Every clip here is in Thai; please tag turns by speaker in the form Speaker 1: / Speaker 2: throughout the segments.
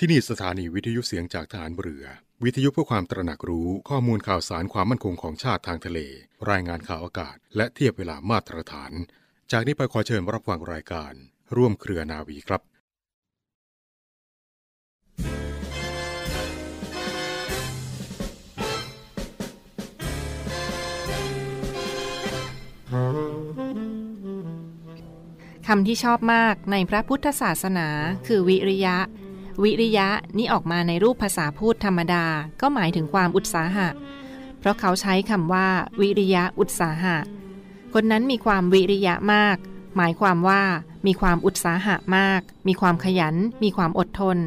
Speaker 1: ที่นี่สถานีวิทยุเสียงจากฐานเรือ วิทยุเพื่อความตระหนักรู้ข้อมูลข่าวสารความมั่นคงของชาติทางทะเล รายงานข่าวอากาศ และเทียบเวลามาตรฐาน จากนี้ไปขอเชิญรับฟังรายการ ร่วมเครือนาวีครับ
Speaker 2: คำที่ชอบมากในพระพุทธศาสนาคือวิริยะ วิริยะนี่ออกมาในรูปภาษาพูดธรรมดา ก็หมายถึงความอุตสาหะ เพราะเขาใช้คำว่า วิริยะอุตสาหะ คนนั้นมีความวิริยะมาก หมายความว่ามีความอุตสาหะมาก มีความขยัน มีความอดทน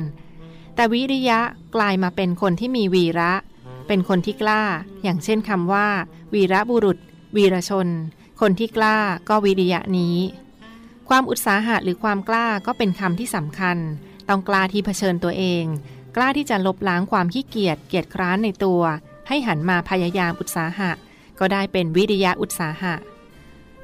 Speaker 2: แต่วิริยะกลายมาเป็นคนที่มีวีระ เป็นคนที่กล้า อย่างเช่นคำว่า วีระบุรุษ วีรชน คนที่กล้าก็วิริยะนี้ ความอุตสาหะหรือความกล้าก็เป็นคำที่สำคัญ ต้องกล้าที่เผชิญตัวเอง กล้าที่จะลบล้างความขี้เกียจเกียจคร้านในตัว ให้หันมาพยายามอุตสาหะ ก็ได้เป็นวิริยะอุตสาหะ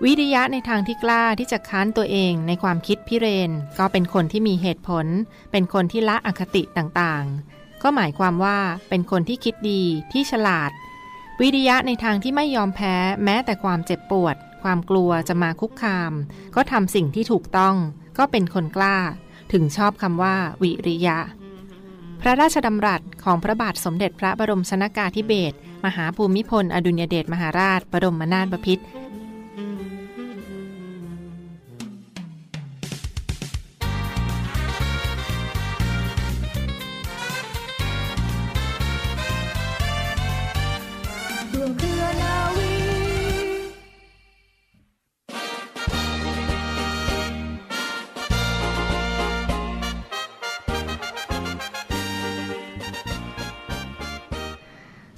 Speaker 2: วิริยะในทางที่กล้าที่จะค้านตัวเองในความคิดพิเรน ก็เป็นคนที่มีเหตุผล เป็นคนที่ละอคติต่างๆ ก็หมายความว่าเป็นคนที่คิดดีที่ฉลาด วิริยะในทางที่ไม่ยอมแพ้แม้แต่ความเจ็บปวด ความกลัวจะมาคุกคาม ก็ทำสิ่งที่ถูกต้อง ก็เป็นคนกล้า ถึงชอบคำว่า วิริยะ พระราชดำรัสของพระบาทสมเด็จพระบรมชนากาธิเบศรมหาภูมิพล อดุลยเดชมหาราช บรมนาถบพิตร
Speaker 3: ร่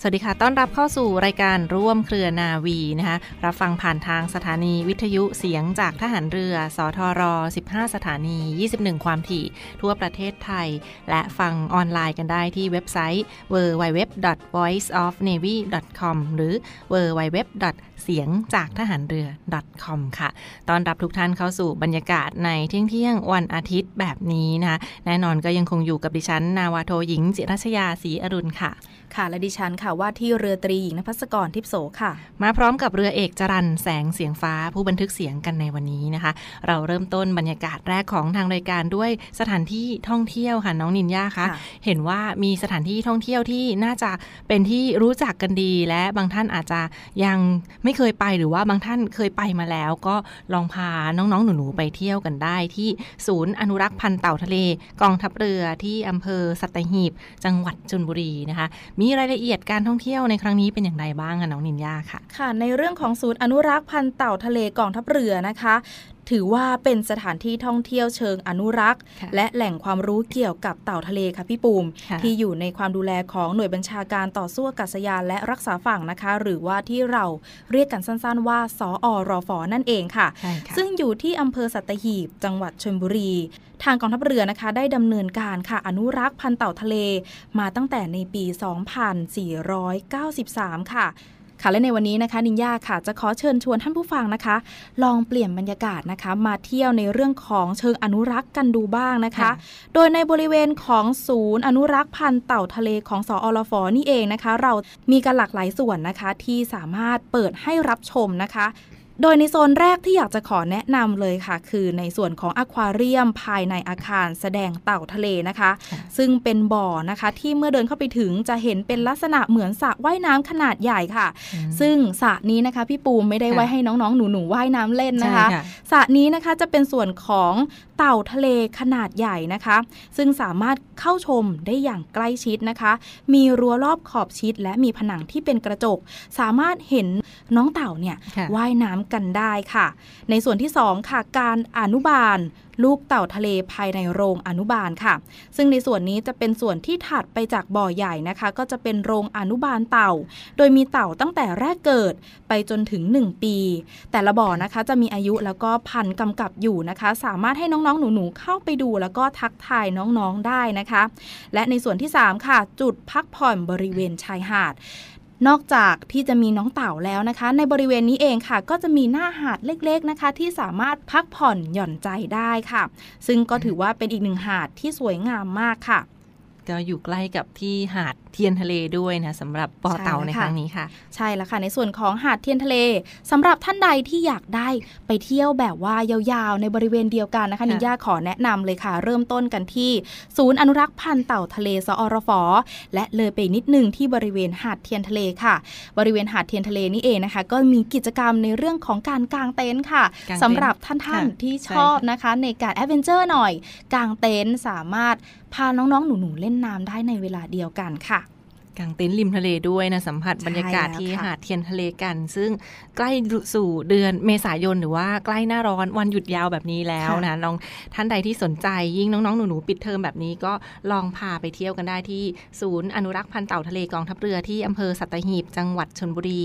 Speaker 3: วั
Speaker 2: สดีค่ะ ต้อนรับเข้าสู่รายการร่วมเครือนาวีนะคะ รับฟังผ่านทางสถานีวิทยุเสียงจากทหารเรือ สทร 15 สถานี 21 ความถี่ ทั่วประเทศไทย และฟังออนไลน์กันได้ที่เว็บไซต์ www.voiceofnavy.com หรือ www. เสียงจากทหารเรือ .com ค่ะต้อนรับทุกท่านเข้าสู่บรรยากาศในเที่ยงเที่ยงวันอาทิตย์แบบนี้นะคะ แน่นอนก็ยังคงอยู่กับดิฉัน นาวาโทหญิง จิรัชยาศรีอรุณค่ะ
Speaker 4: ค่ะ และดิฉันค่ะว่าที่เรือตรีหญิงนภัสกรทิพโสค่ะ
Speaker 2: มาพร้อมกับเรือเอกจรันแสงเสียงฟ้าผู้บันทึกเสียงกันในวันนี้นะคะ เราเริ่มต้นบรรยากาศแรกของทางรายการด้วยสถานที่ท่องเที่ยวค่ะน้องนินยาคะ
Speaker 4: ค่ะ
Speaker 2: เห็นว่ามีสถานที่ท่องเที่ยวที่น่าจะเป็นที่รู้จักกันดี และบางท่านอาจจะยังไม่เคยไปหรือว่าบางท่านเคยไปมาแล้ว ก็ลองพาน้องๆหนูๆไปเที่ยวกันได้ที่ศูนย์อนุรักษ์พันธุ์เต่าทะเล กองทัพเรือที่อำเภอสัตหีบ จังหวัดชลบุรีนะคะมีรายละเอียดการท่องเที่ยวในครั้งนี้เป็นอย่างไรบ้างคะน้องนินยาค่ะ
Speaker 4: ค่ะ ในเรื่องของศูนย์อนุรักษ์พันธุ์เต่าทะเลกองทัพเรือนะคะ ถือว่าเป็นสถานที่ท่องเที่ยวเชิงอนุรักษ์
Speaker 2: ค่ะ
Speaker 4: และแหล่งความรู้เกี่ยวกับเต่าทะเลค่ะพี่ปูม
Speaker 2: ค่ะ
Speaker 4: ที่อยู่ในความดูแลของหน่วยบัญชาการต่อสู้อากาศยานและรักษาฝั่งนะคะ หรือว่าที่เราเรียกกันสั้นๆ ว่าสอรฟนั่นเองค่ะ
Speaker 2: ใช่ค่ะ
Speaker 4: ซึ่งอยู่ที่อำเภอสัตหีบ จังหวัดชลบุรี ทางกองทัพเรือนะคะได้ดำเนินการค่ะอนุรักษ์พันธุ์เต่าทะเล มาตั้งแต่ในปี 2493 ค่ะ ค่ะและในวันนี้นะคะนินยาค่ะจะขอเชิญชวนท่านผู้ฟังนะคะ ลองเปลี่ยนบรรยากาศนะคะ มาเที่ยวในเรื่องของเชิงอนุรักษ์กันดูบ้างนะคะ
Speaker 2: ค่ะ
Speaker 4: โดยในบริเวณของศูนย์ อนุรักษ์พันธุ์เต่าทะเลของสออลฟนี่เองนะคะ เรามีกันหลากหลายส่วนนะคะที่สามารถเปิดให้รับชมนะคะ โดยในโซนแรกที่อยากจะขอแนะนำเลยค่ะ คือในส่วนของอควาเรียมภายในอาคารแสดงเต่าทะเลนะคะ
Speaker 2: ค่ะ
Speaker 4: ซึ่งเป็นบ่อนะคะที่เมื่อเดินเข้าไปถึงจะเห็นเป็นลักษณะเหมือนสระว่ายน้ำขนาดใหญ่ค่ะ
Speaker 2: อืม
Speaker 4: ซึ่งสระนี้นะคะพี่ปูมไม่ได้
Speaker 2: ค่ะ
Speaker 4: ไว้ให้น้องๆ หนูๆว่ายน้ำเล่นนะคะ
Speaker 2: ใช่ค่ะ
Speaker 4: สระนี้นะคะจะเป็นส่วนของ เต่าทะเลขนาดใหญ่นะคะ ซึ่งสามารถเข้าชมได้อย่างใกล้ชิดนะคะ มีรั้วรอบขอบชิด และมีผนังที่เป็นกระจก สามารถเห็นน้องเต่าเนี่ย
Speaker 2: ค่ะ
Speaker 4: ว่ายน้ำกันได้ค่ะ ในส่วนที่ 2 ค่ะ การอนุบาล ลูกเต่าทะเลภายในโรงอนุบาลค่ะ ซึ่งในส่วนนี้จะเป็นส่วนที่ถัดไปจากบ่อใหญ่นะคะ ก็จะเป็นโรงอนุบาลเต่า โดยมีเต่าตั้งแต่แรกเกิดไปจนถึง 1 ปี แต่ละบ่อนะคะจะมีอายุแล้วก็พันกำกับอยู่นะคะ สามารถให้น้องๆ หนูๆเข้าไปดู แล้วก็ทักทายน้องๆได้นะคะ และในส่วนที่ 3 ค่ะ จุดพักผ่อนบริเวณชายหาด นอกจากที่จะมีน้องเต่าแล้วนะคะ ในบริเวณนี้เองค่ะ ก็จะมีหน้าหาดเล็กๆนะคะ ที่สามารถพักผ่อนหย่อนใจได้ค่ะ ซึ่งก็ถือว่าเป็นอีกหนึ่งหาดที่สวยงามมากค่ะ
Speaker 2: ก็อยู่ใกล้กับที่หาดเทียนทะเลด้วยนะสำหรับปอเต่า
Speaker 4: ใช่
Speaker 2: ใน
Speaker 4: แล้ว
Speaker 2: ค
Speaker 4: ค่ะ
Speaker 2: รั้งนี้ค่ะ
Speaker 4: ใช่แล้วค่ะ ในส่วนของหาดเทียนทะเลสำหรับท่านใดที่อยากได้ไปเที่ยวแบบว่ายาวๆ ในบริเวณเดียวกันนะคะ
Speaker 2: ค่ะ
Speaker 4: นิย่าขอแนะนำเลยค่ะ เริ่มต้นกันที่ ศูนย์อนุรักษ์พันธุ์เต่าทะเลสอ.รฝ.และเลยไปอีกนิดหนึ่งที่บริเวณหาดเทียนทะเลค่ะ บริเวณหาดเทียนทะเลนี่เองนะคะ ก็มีกิจกรรมในเรื่องของการกางเต็นท์ค่ะ
Speaker 2: กางเต็นท์
Speaker 4: สำหรับท่าน
Speaker 2: ค่ะ
Speaker 4: ๆที่ช
Speaker 2: ใช่
Speaker 4: อบ
Speaker 2: ค่ะ
Speaker 4: นะคะ ในการ adventure หน่อยกางเต็นท์สามารถพาน้องๆ หนูๆ เล่นน้ำได้ในเวลาเดียวกันค่ะ
Speaker 2: กางเต็นท์ริมทะเลด้วยนะสัมผัส
Speaker 4: ใช่
Speaker 2: บรรยากาศ
Speaker 4: แล้ว
Speaker 2: ที่
Speaker 4: ค่ะ
Speaker 2: หาดเทียนทะเลกัน ซึ่งใกล้สู่เดือนเมษายนหรือว่าใกล้หน้าร้อนวันหยุดยาวแบบนี้แล้วนะน้องท่านใดที่สนใจยิ่งน้องๆ หนูๆ ปิดเทอมแบบนี้ก็ลองพาไปเที่ยวกันได้ที่ศูนย์อนุรักษ์พันธุ์เต่าทะเลกองทัพเรือที่อำเภอสัตหีบจังหวัดชนบุรี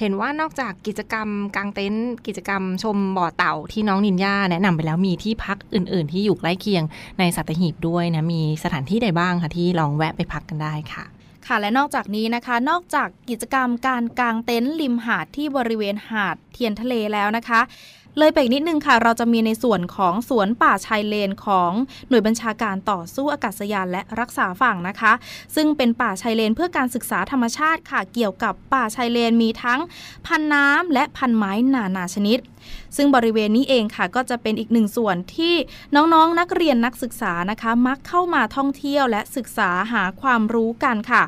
Speaker 2: เห็นว่านอกจากกิจกรรมกางเต็นท์กิจกรรมชมบ่อเต่าที่น้องนินยาแนะนำไปแล้วมีที่พักอื่น ๆ ที่อยู่ใกล้เคียงในสัตหีบด้วยนะมีสถานที่ใดบ้างคะที่ลองแวะไปพักกันได้ค่ะ
Speaker 4: ค่ะและนอกจากนี้นะคะ นอกจากกิจกรรมการกางเต็นท์ริมหาดที่บริเวณหาดเทียนทะเลแล้วนะคะ เลยไปอีกนิดนึงค่ะ เราจะมีในส่วนของสวนป่าชายเลนของหน่วยบัญชาการต่อสู้อากาศยานและรักษาฝั่งนะคะ ซึ่งเป็นป่าชายเลนเพื่อการศึกษาธรรมชาติค่ะ เกี่ยวกับป่าชายเลนมีทั้งพันธุ์น้ำและพันธุ์ไม้นานาชนิด ซึ่งบริเวณนี้เองค่ะ ก็จะเป็นอีกหนึ่งส่วนที่น้องๆนักเรียนนักศึกษานะคะ มักเข้ามาท่องเที่ยวและศึกษาหาความรู้กันค่ะ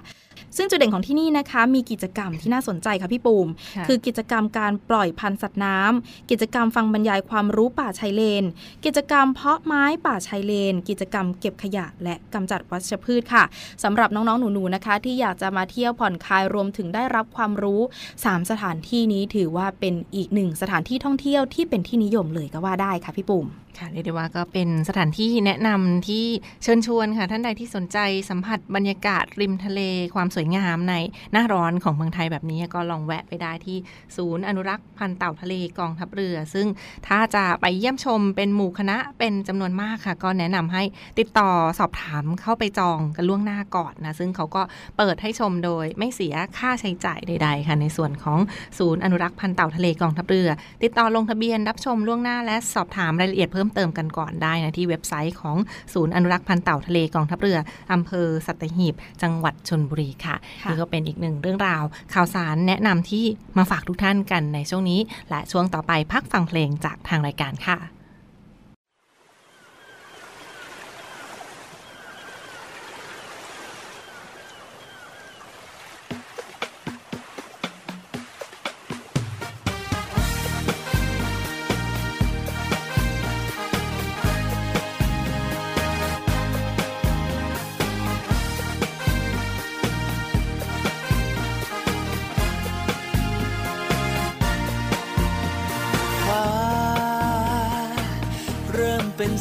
Speaker 4: ซึ่งจุดเด่นของที่นี่นะคะ มีกิจกรรมที่น่าสนใจค่ะพี่ปูม
Speaker 2: ค่ะ
Speaker 4: คือกิจกรรมการปล่อยพันธุ์สัตว์น้ำกิจกรรมฟังบรรยายความรู้ป่าชายเลน กิจกรรมเพาะไม้ป่าชายเลน กิจกรรมเก็บขยะ และกำจัดวัชพืชค่ะสำหรับน้องๆ หนูๆนะคะ ที่อยากจะมาเที่ยวผ่อนคลายรวมถึงได้รับความรู้ 3 สถานที่นี้ถือว่าเป็นอีกหนึ่งสถานที่ท่องเที่ยวที่เป็นที่นิยมเลยก็ว่าได้ค่ะพี่ปุ่ม
Speaker 2: ค่ะเรียกได้ว่าก็เป็นสถานที่แนะนำที่เชิญชวนค่ะ ท่านใดที่สนใจสัมผัสบรรยากาศริมทะเลความสวยงามในหน้าร้อนของเมืองไทยแบบนี้ก็ลองแวะไปได้ที่ศูนย์อนุรักษ์พันธุ์เต่าทะเลกองทัพเรือ ซึ่งถ้าจะไปเยี่ยมชมเป็นหมู่คณะเป็นจำนวนมากค่ะ ก็แนะนำให้ติดต่อสอบถามเข้าไปจองกันล่วงหน้าก่อนนะซึ่งเขาก็เปิดให้ชมโดยไม่เสียค่าใช้จ่ายใด ๆ ค่ะ ในส่วนของศูนย์อนุรักษ์พันธุ์เต่าทะเลกองทัพเรือ ติดต่อลงทะเบียนรับชมล่วงหน้าและสอบถามรายละเอียดเพิ่มเติมกันก่อนได้นะที่เว็บไซต์ของศูนย์อนุรักษ์พันธุ์เต่าทะเลกองทัพเรืออำเภอสัตหีบ จังหวัดชนบุรีค่ะ
Speaker 4: ค่ะ
Speaker 2: นี่ก็เป็นอีกหนึ่งเรื่องราว ข่าวสารแนะนำที่มาฝากทุกท่านกันในช่วงนี้ และช่วงต่อไปพักฟังเพลงจากทางรายการค่ะ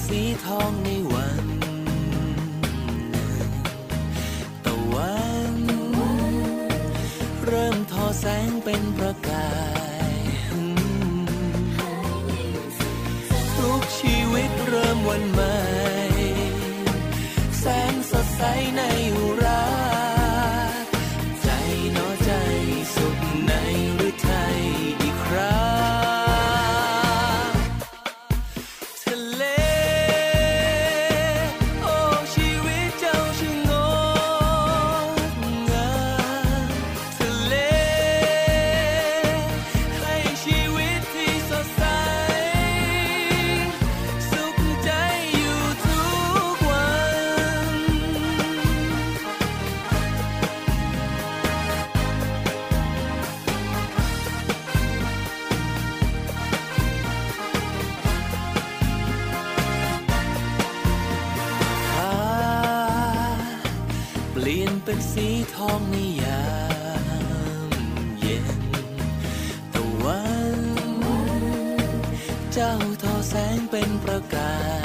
Speaker 5: สีทองในวัน เจ้าทอแสงเป็นประกาย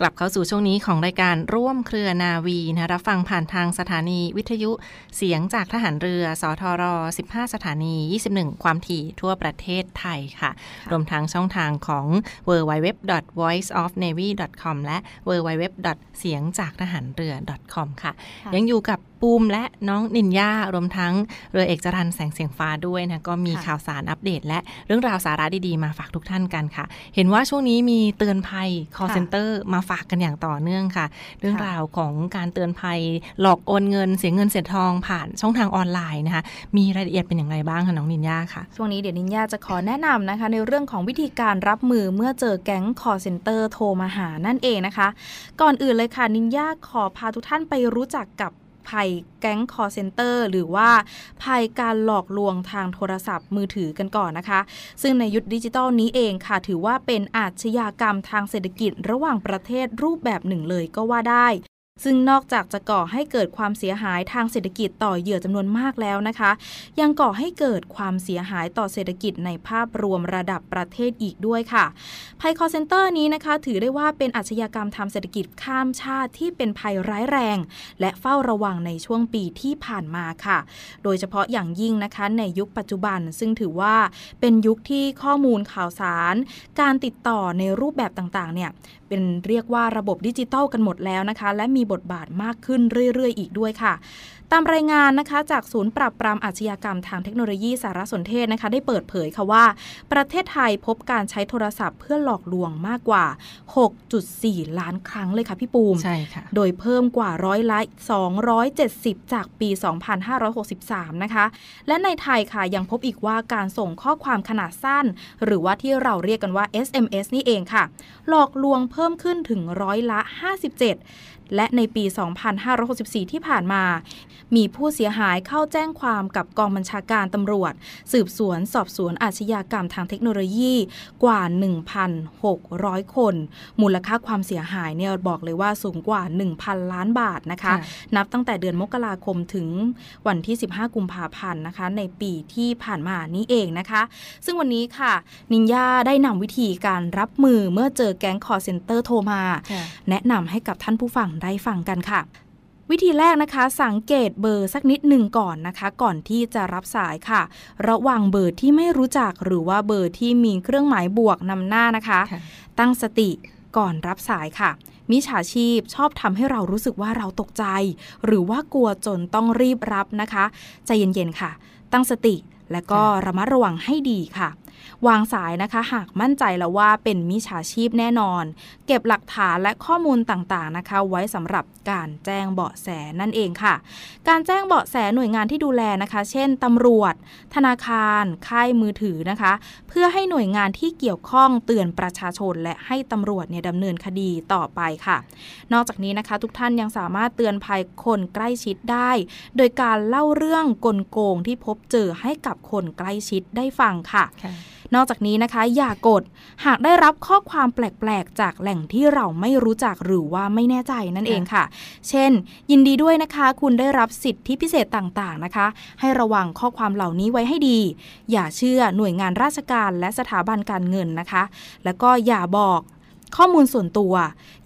Speaker 2: กลับเข้าสู่ช่วงนี้ของรายการร่วมเครือนาวีนะรับฟังผ่านทางสถานีวิทยุเสียงจากทหารเรือ สทร 15 สถานี 21 ความถี่ทั่วประเทศไทยค่ะ รวมทั้งช่องทางของ www.voiceofnavy.com และ www. เสียงจากทหารเรือ .com ค่ะ
Speaker 4: ค่ะ
Speaker 2: ยังอยู่กับ ปูมและน้องนินยารวมทั้งเรือเอกจรันแสงเสียงฟ้าด้วยนะก็มีข่าวสารอัปเดต และเรื่องราวสาระดีๆมาฝากทุกท่านกันค่ะ เห็นว่าช่วงนี้มีเตือนภัย call center มาฝากกันอย่างต่อเนื่องค่ะ เรื่องราวของการเตือนภัยหลอกโอนเงินเสียเงินเสียทองผ่านช่องทางออนไลน์นะคะมีรายละเอียดเป็นอย่างไรบ้างคะน้องนินยาค่ะ
Speaker 4: ช่วงนี้เดี๋ยวนินยาจะขอแนะนำนะคะ ในเรื่องของวิธีการรับมือเมื่อเจอแก๊ง call center โทรมาหานั่นเองนะคะ ก่อนอื่นเลยค่ะนินยาขอพาทุกท่านไปรู้จักกับ ภัยแก๊งคอร์เซนเตอร์หรือว่าภัยการหลอกลวงทางโทรศัพท์มือถือกันก่อนนะคะ ซึ่งในยุคดิจิทัลนี้เองค่ะ ถือว่าเป็นอาชญากรรมทางเศรษฐกิจระหว่างประเทศรูปแบบหนึ่งเลยก็ว่าได้ ซึ่งนอกจากจะก่อให้เกิดความเสียหายทางเศรษฐกิจต่อเหยื่อจำนวนมากแล้วนะคะ ยังก่อให้เกิดความเสียหายต่อเศรษฐกิจในภาพรวมระดับประเทศอีกด้วยค่ะภัย call center นี้นะคะ ถือได้ว่าเป็นอาชญากรรมทางเศรษฐกิจข้ามชาติที่เป็นภัยร้ายแรง และเฝ้าระวังในช่วงปีที่ผ่านมาค่ะ โดยเฉพาะอย่างยิ่งนะคะในยุคปัจจุบัน ซึ่งถือว่าเป็นยุคที่ข้อมูลข่าวสาร การติดต่อในรูปแบบต่างๆเนี่ยเป็นเรียกว่าระบบดิจิตอลกันหมดแล้วนะคะ และมีบทบาทมากขึ้นเรื่อย ๆ อีกด้วยค่ะามรายงานนะคะจากศูนย์ปราบปรามอาชญากรรมทางเทคโนโลยีสารสนเทศนะคะได้เปิดเผยค่ะว่า ประเทศไทยพบการใช้โทรศัพท์เพื่อหลอกลวงมากกว่า 6.4 ล้านครั้งเลยค่ะพี่ปูม
Speaker 2: ใช่ค่ะ
Speaker 4: โดยเพิ่มกว่าร้อยละ270 จากปี 2563 นะคะ และในไทยค่ะยังพบอีกว่าการส่งข้อความขนาดสั้น หรือว่าที่เราเรียกกันว่า SMS นี่เองค่ะ หลอกลวงเพิ่มขึ้นถึงร้อยละ 57และในปี 2564 ที่ผ่านมา มีผู้เสียหายเข้าแจ้งความกับกองบัญชาการตำรวจ สืบสวนสอบสวนอาชญากรรมทางเทคโนโลยีกว่า 1,600 คน มูลค่าความเสียหายเนี่ยบอกเลยว่าสูงกว่า 1,000 ล้านบาทนะคะ
Speaker 2: ค่ะ
Speaker 4: นับตั้งแต่เดือนมกราคมถึงวันที่ 15 กุมภาพันธ์นะคะ ในปีที่ผ่านมานี้เองนะคะ ซึ่งวันนี้ค่ะ นินยาได้นำวิธีการรับมือเมื่อเจอแก๊งคอร์เซนเตอร์โทรมา แนะนำให้กับท่านผู้ฟังได้ฟังกันค่ะ วิธีแรกนะคะ สังเกตเบอร์สักนิดหนึ่งก่อนนะคะ ก่อนที่จะรับสายค่ะ ระหว่างเบอร์ที่ไม่รู้จักหรือว่าเบอร์ที่มีเครื่องหมายบวกนำหน้านะคะ
Speaker 2: ค่ะ
Speaker 4: ตั้งสติก่อนรับสายค่ะ มิจฉาชีพชอบทำให้เรารู้สึกว่าเราตกใจ หรือว่ากลัวจนต้องรีบรับนะคะ ใจเย็นๆค่ะ ตั้งสติและก็ระมัดระวังให้ดีค่ะ วางสายนะคะ หากมั่นใจแล้วว่าเป็นมิจฉาชีพแน่นอน เก็บหลักฐานและข้อมูลต่างๆนะคะ ไว้สำหรับการแจ้งเบาะแสนั่นเองค่ะ การแจ้งเบาะแสหน่วยงานที่ดูแลนะคะ เช่นตำรวจ ธนาคาร ค่ายมือถือนะคะ เพื่อให้หน่วยงานที่เกี่ยวข้องเตือนประชาชน และให้ตำรวจเนี่ยดำเนินคดีต่อไปค่ะ นอกจากนี้นะคะ ทุกท่านยังสามารถเตือนภัยคนใกล้ชิดได้ โดยการเล่าเรื่องกลโกงที่พบเจอให้กับคนใกล้ชิดได้ฟังค่ะ นอกจากนี้นะคะ อย่ากดหากได้รับข้อความแปลกๆ จากแหล่งที่เราไม่รู้จักหรือว่าไม่แน่ใจนั่นเองค่ะ เช่น ยินดีด้วยนะคะ คุณได้รับสิทธิพิเศษต่างๆนะคะ ให้ระวังข้อความเหล่านี้ไว้ให้ดี อย่าเชื่อหน่วยงานราชการและสถาบันการเงินนะคะ แล้วก็อย่าบอกข้อมูลส่วนตัว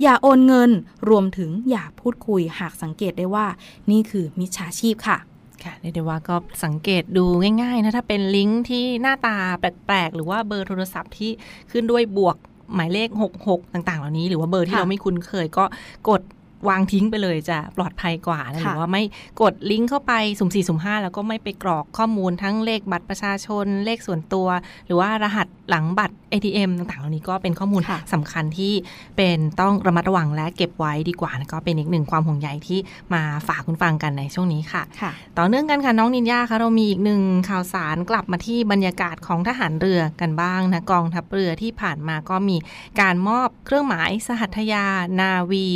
Speaker 4: อย่าโอนเงิน รวมถึงอย่าพูดคุยหากสังเกตได้ว่า นี่คือมิจฉาชีพค่ะ
Speaker 2: ค่ะเรียกได้ว่าก็สังเกตดูง่ายๆนะถ้าเป็นลิงก์ที่หน้าตาแปลกๆ หรือว่าเบอร์โทรศัพท์ที่ขึ้นด้วยบวกหมายเลข 66 ต่างๆ เหล่านี้ หรือว่าเบอร์ที่เราไม่คุ้นเคยก็กด วางทิ้งไปเลยจะปลอดภัยกว่านะห
Speaker 4: ค่ะ
Speaker 2: รือว่าไม่กดลิงก์เข้าไปสุ่มสี่สุ่มห้าแล้วก็ไม่ไปกรอกข้อมูลทั้งเลขบัตรประชาชนเลขส่วนตัว หรือว่ารหัสหลังบัตร ATM ต่างๆ เหล่านี้ก็เป็นข้อมูล
Speaker 4: ค่ะ
Speaker 2: สำคัญที่เป็นต้องระมัดระวังและเก็บไว้ดีกว่านะก็เป็นอีกหนึ่งความห่วงใยที่มาฝากคุณฟังกันในช่วงนี้ค่ะ
Speaker 4: ค่ะ
Speaker 2: ต่อเนื่องกันค่ะน้องนินยาคะเรามีอีกหนึ่งข่าวสารกลับมาที่บรรยากาศของทหารเรือกันบ้างนะกองทัพเรือที่ผ่านมาก็มีการมอบเครื่องหมายสหัตยานาวี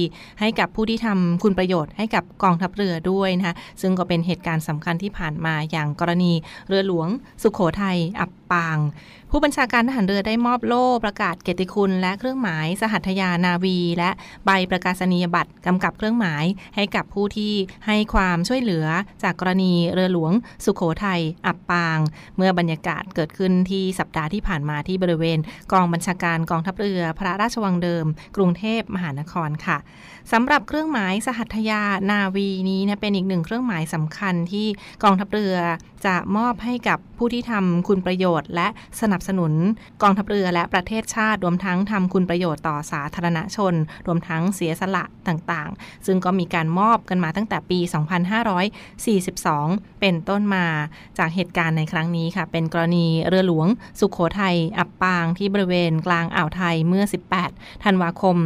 Speaker 2: ให้กับผู้ที่ทำคุณประโยชน์ให้กับกองทัพเรือด้วยนะคะซึ่งก็เป็นเหตุการณ์สำคัญที่ผ่านมาอย่างกรณีเรือหลวงสุขโขทัยอับ ปาง ผู้บัญชาการทหารเรือได้มอบโล่ประกาศเกียรติคุณ และเครื่องหมายสหัตยานาวี และใบประกาศนียบัตรกำกับเครื่องหมายให้กับผู้ที่ให้ความช่วยเหลือจากกรณีเรือหลวง สุขโขทัยอับปาง เมื่อบรรยากาศเกิดขึ้นที่สัปดาห์ที่ผ่านมาที่บริเวณ กองบัญชาการกองทัพเรือ พระราชวังเดิม กรุงเทพมหานครค่ะสำหรับเครื่องหมายสหัตยานาวีนี้นะเป็นอีกหนึ่งเครื่องหมายสำคัญที่กองทัพเรือจะมอบให้กับผู้ที่ทำคุณประโยชน์และสนับสนุนกองทัพเรือและประเทศชาติรวมทั้งทำคุณประโยชน์ต่อสาธารณชน รวมทั้งเสียสละต่างๆ ซึ่งก็มีการมอบกันมาตั้งแต่ปี 2542 เป็นต้นมาจากเหตุการณ์ในครั้งนี้ค่ะ เป็นกรณีเรือหลวง สุขโขทัยอับปางที่บริเวณกลางอ่าวไทยเมื่อ 18 ธันวาคม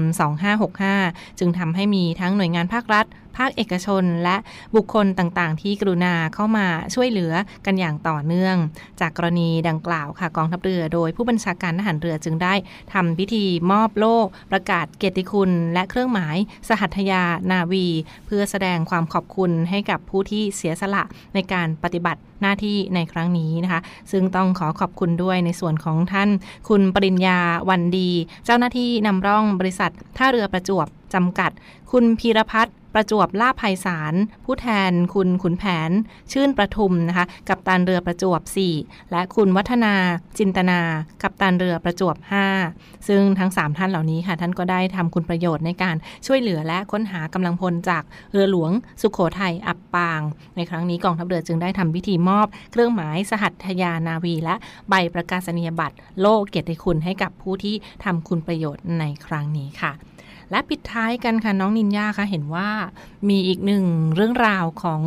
Speaker 2: 2565 จึงทำให้มีทั้งหน่วยงานภาครัฐ ภาคเอกชน และบุคคลต่างๆ ที่กรุณาเข้ามาช่วยเหลือกันอย่างต่อเนื่อง จากกรณีดังกล่าวค่ะกองทัพเรือ โดยผู้บัญชาการทหารเรือจึงได้ทำพิธีมอบโล่ประกาศเกียรติคุณ และเครื่องหมาย สหัตยานาวี เพื่อแสดงความขอบคุณให้กับผู้ที่เสียสละในการปฏิบัติหน้าที่ในครั้งนี้นะคะ ซึ่งต้องขอขอบคุณด้วยในส่วนของท่าน คุณปริญญาวันดี เจ้าหน้าที่นำร่องบริษัทท่าเรือประจวบจำกัด คุณพีรพัฒน์ประจวบลาภไพศาลผู้แทนคุณขุนแผน ชื่นประทุมนะคะ กับตันเรือประจวบ 4 และคุณวัฒนาจินตนา กับตันเรือประจวบ 5 ซึ่งทั้ง 3 ท่านเหล่านี้ค่ะ ท่านก็ได้ทำคุณประโยชน์ในการช่วยเหลือและค้นหากำลังพลจากเรือหลวงสุขโขทัยอับปาง ในครั้งนี้กองทัพเรือจึงได้ทำพิธีมอบ เครื่องหมายสหัตยานาวี และใบประกาศนียบัตรโล่เกียรติคุณให้กับผู้ที่ทำคุณประโยชน์ในครั้งนี้ค่ะและปิดท้ายกันค่ะ น้องนินยาค่ะเห็นว่ามีอีกหนึ่งเรื่องราวของ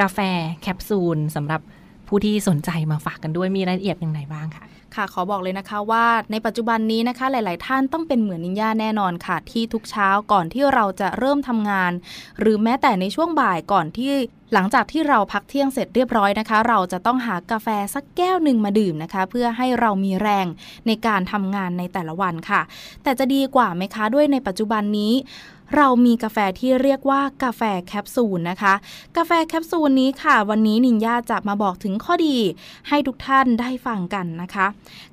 Speaker 2: กาแฟแคปซูลสำหรับผู้ที่สนใจมาฝากกันด้วยมีรายละเอียดอย่างไรบ้างค่ะ
Speaker 4: ค่ะขอบอกเลยนะคะว่าในปัจจุบันนี้นะคะหลาย ๆ ท่านต้องเป็นเหมือนนินยาแน่นอนค่ะ ที่ทุกเช้าก่อนที่เราจะเริ่มทำงาน หรือแม้แต่ในช่วงบ่ายก่อนที่ หลังจากที่เราพักเที่ยงเสร็จเรียบร้อยนะคะ เราจะต้องหากาแฟสักแก้วหนึ่งมาดื่มนะคะ เพื่อให้เรามีแรงในการทำงานในแต่ละวันค่ะ แต่จะดีกว่าไหมคะด้วยในปัจจุบันนี้ เรามีกาแฟที่เรียกว่ากาแฟแคปซูลนะคะ กาแฟแคปซูลนี้ค่ะ วันนี้นินยาจะมาบอกถึงข้อดี ให้ทุกท่านได้ฟังกันนะคะ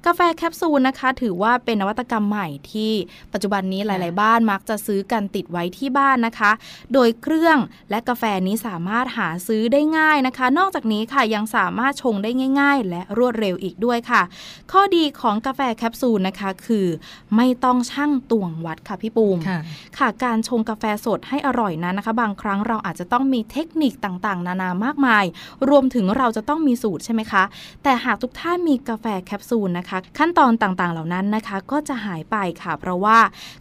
Speaker 4: กาแฟแคปซูลนะคะ ถือว่าเป็นนวัตกรรมใหม่ที่ปัจจุบันนี้หลาย ๆ บ้านมักจะซื้อกันติดไว้ที่บ้านนะคะ โดยเครื่องและกาแฟนี้สามารถหาซื้อได้ง่ายนะคะ นอกจากนี้ค่ะยังสามารถชงได้ง่าย ๆ และรวดเร็วอีกด้วยค่ะ ข้อดีของกาแฟแคปซูลนะคะคือ ไม่ต้องชั่งตวงวัดค่ะพี่ปูม
Speaker 2: ค่ะ
Speaker 4: ค่ะการชงกาแฟสดให้อร่อยนั้นนะคะ บางครั้งเราอาจจะต้องมีเทคนิคต่างๆ นานามากมาย รวมถึงเราจะต้องมีสูตรใช่ไหมคะ แต่หากทุกท่านมีกาแฟแคปซูลนะคะ ขั้นตอนต่างๆเหล่านั้นนะคะ ก็จะหายไปค่ะ เพราะว่า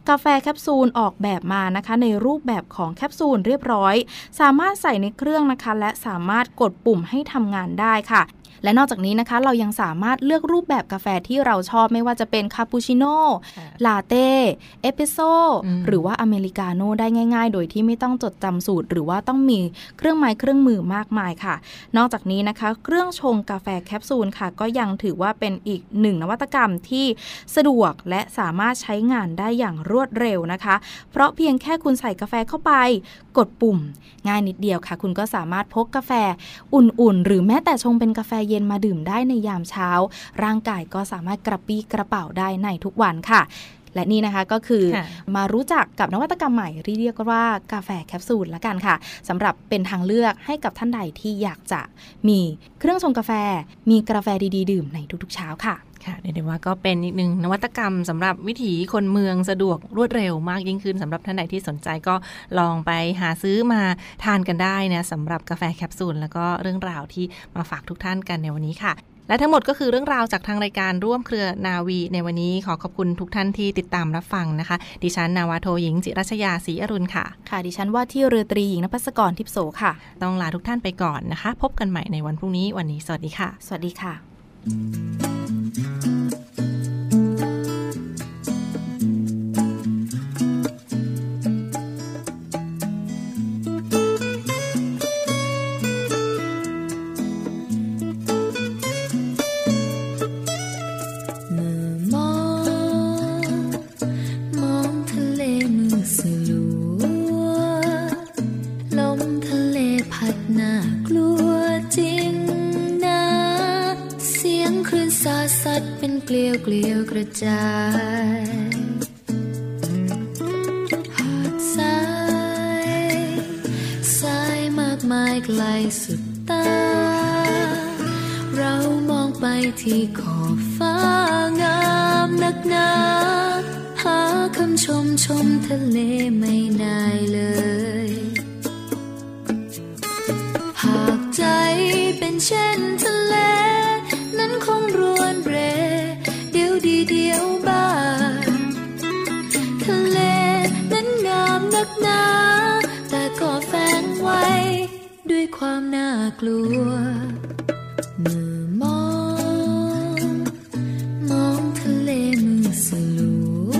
Speaker 4: กาแฟแคปซูลออกแบบมานะคะ ในรูปแบบของแคปซูลเรียบร้อย สามารถใส่ในเครื่องนะคะ และสามารถกดปุ่มให้ทำงานได้ค่ะ และนอกจากนี้นะคะเรายังสามารถเลือกรูปแบบกาแฟที่เราชอบไม่ว่าจะเป็นคาปูชิโน่
Speaker 2: ค่ะ
Speaker 4: ลาเต้เอสเปรสโซ
Speaker 2: อืม
Speaker 4: หรือว่าอเมริกาโน่ได้ง่าย ๆ โดยที่ไม่ต้องจดจำสูตร หรือว่าต้องมีเครื่องไม้เครื่องมือมากมายค่ะ นอกจากนี้นะคะ เครื่องชงกาแฟแคปซูลค่ะ ก็ยังถือว่าเป็นอีกหนึ่งนวัตกรรมที่สะดวกและสามารถใช้งานได้อย่างรวดเร็วนะคะ เพราะเพียงแค่คุณใส่กาแฟเข้าไป กดปุ่ม ง่ายนิดเดียวค่ะ คุณก็สามารถพกกาแฟอุ่นๆ หรือแม้แต่ชงเป็นกาแฟเย็นมาดื่มได้ในยามเช้า ร่างกายก็สามารถกระปรี้กระเป๋าได้ในทุกวันค่ะและนี่นะคะก็คือ
Speaker 2: ค่ะ
Speaker 4: มารู้จักกับนวัตกรรมใหม่ที่เรียกว่ากาแฟแคปซูลละกันค่ะสำหรับเป็นทางเลือกให้กับท่านใดที่อยากจะมีเครื่องชงกาแฟ มีกาแฟดีๆ ดื่มในทุกๆเช้าค่ะ
Speaker 2: ค่ะเรียกได้ว่าก็เป็นอีกหนึ่งนวัตกรรมสำหรับวิถีคนเมืองสะดวกรวดเร็วมากยิ่งขึ้นสำหรับท่านใดที่สนใจก็ลองไปหาซื้อมาทานกันได้นะสำหรับกาแฟแคปซูลแล้วก็เรื่องราวที่มาฝากทุกท่านกันในวันนี้ค่ะและทั้งหมดก็คือเรื่องราวจากทางรายการร่วมเครือนาวีในวันนี้ขอขอบคุณทุกท่านที่ติดตามรับฟังนะคะ ดิฉันนาวาโทหญิง จิรัชยาศรีอรุณค่ะ
Speaker 4: ค่ะดิฉันว่าที่เรือตรีหญิงนภัสกรทิพโสค่ะ
Speaker 2: ต้องลาทุกท่านไปก่อนนะคะ พบกันใหม่ในวันพรุ่งนี้วันนี้สวัสดีค่ะ
Speaker 4: สวัสดีค่ะ
Speaker 3: えっ? เกลียวเกลียวกระจายหาดทรายทรายมากมายไกลสุดตา เรามองไปที่ขอบฟ้างามนักหนา หาคำชมชมทะเลไม่ได้เลย ความน่ากลัว เมื่อมอง มองทะเลมือสลัว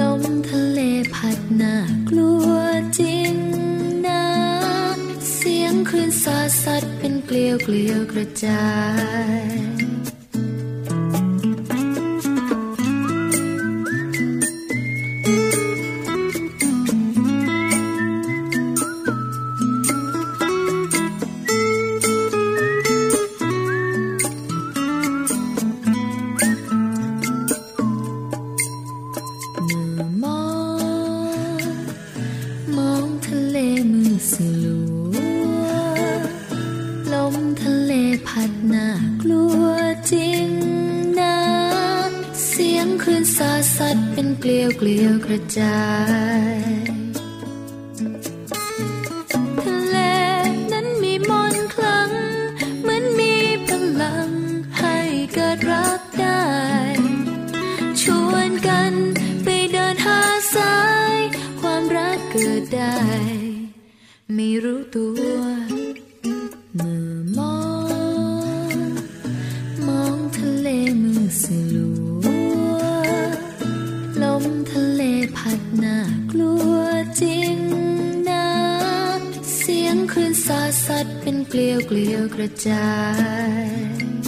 Speaker 3: ลมทะเลพัดน่ากลัวจริงนะ เสียงคลื่นสาดสัดเป็นเกลียวเกลียวกระจาย เป็นเกลียวเกลียวกระจายาดสัดเป็นเกลียวเกลียวกระจาย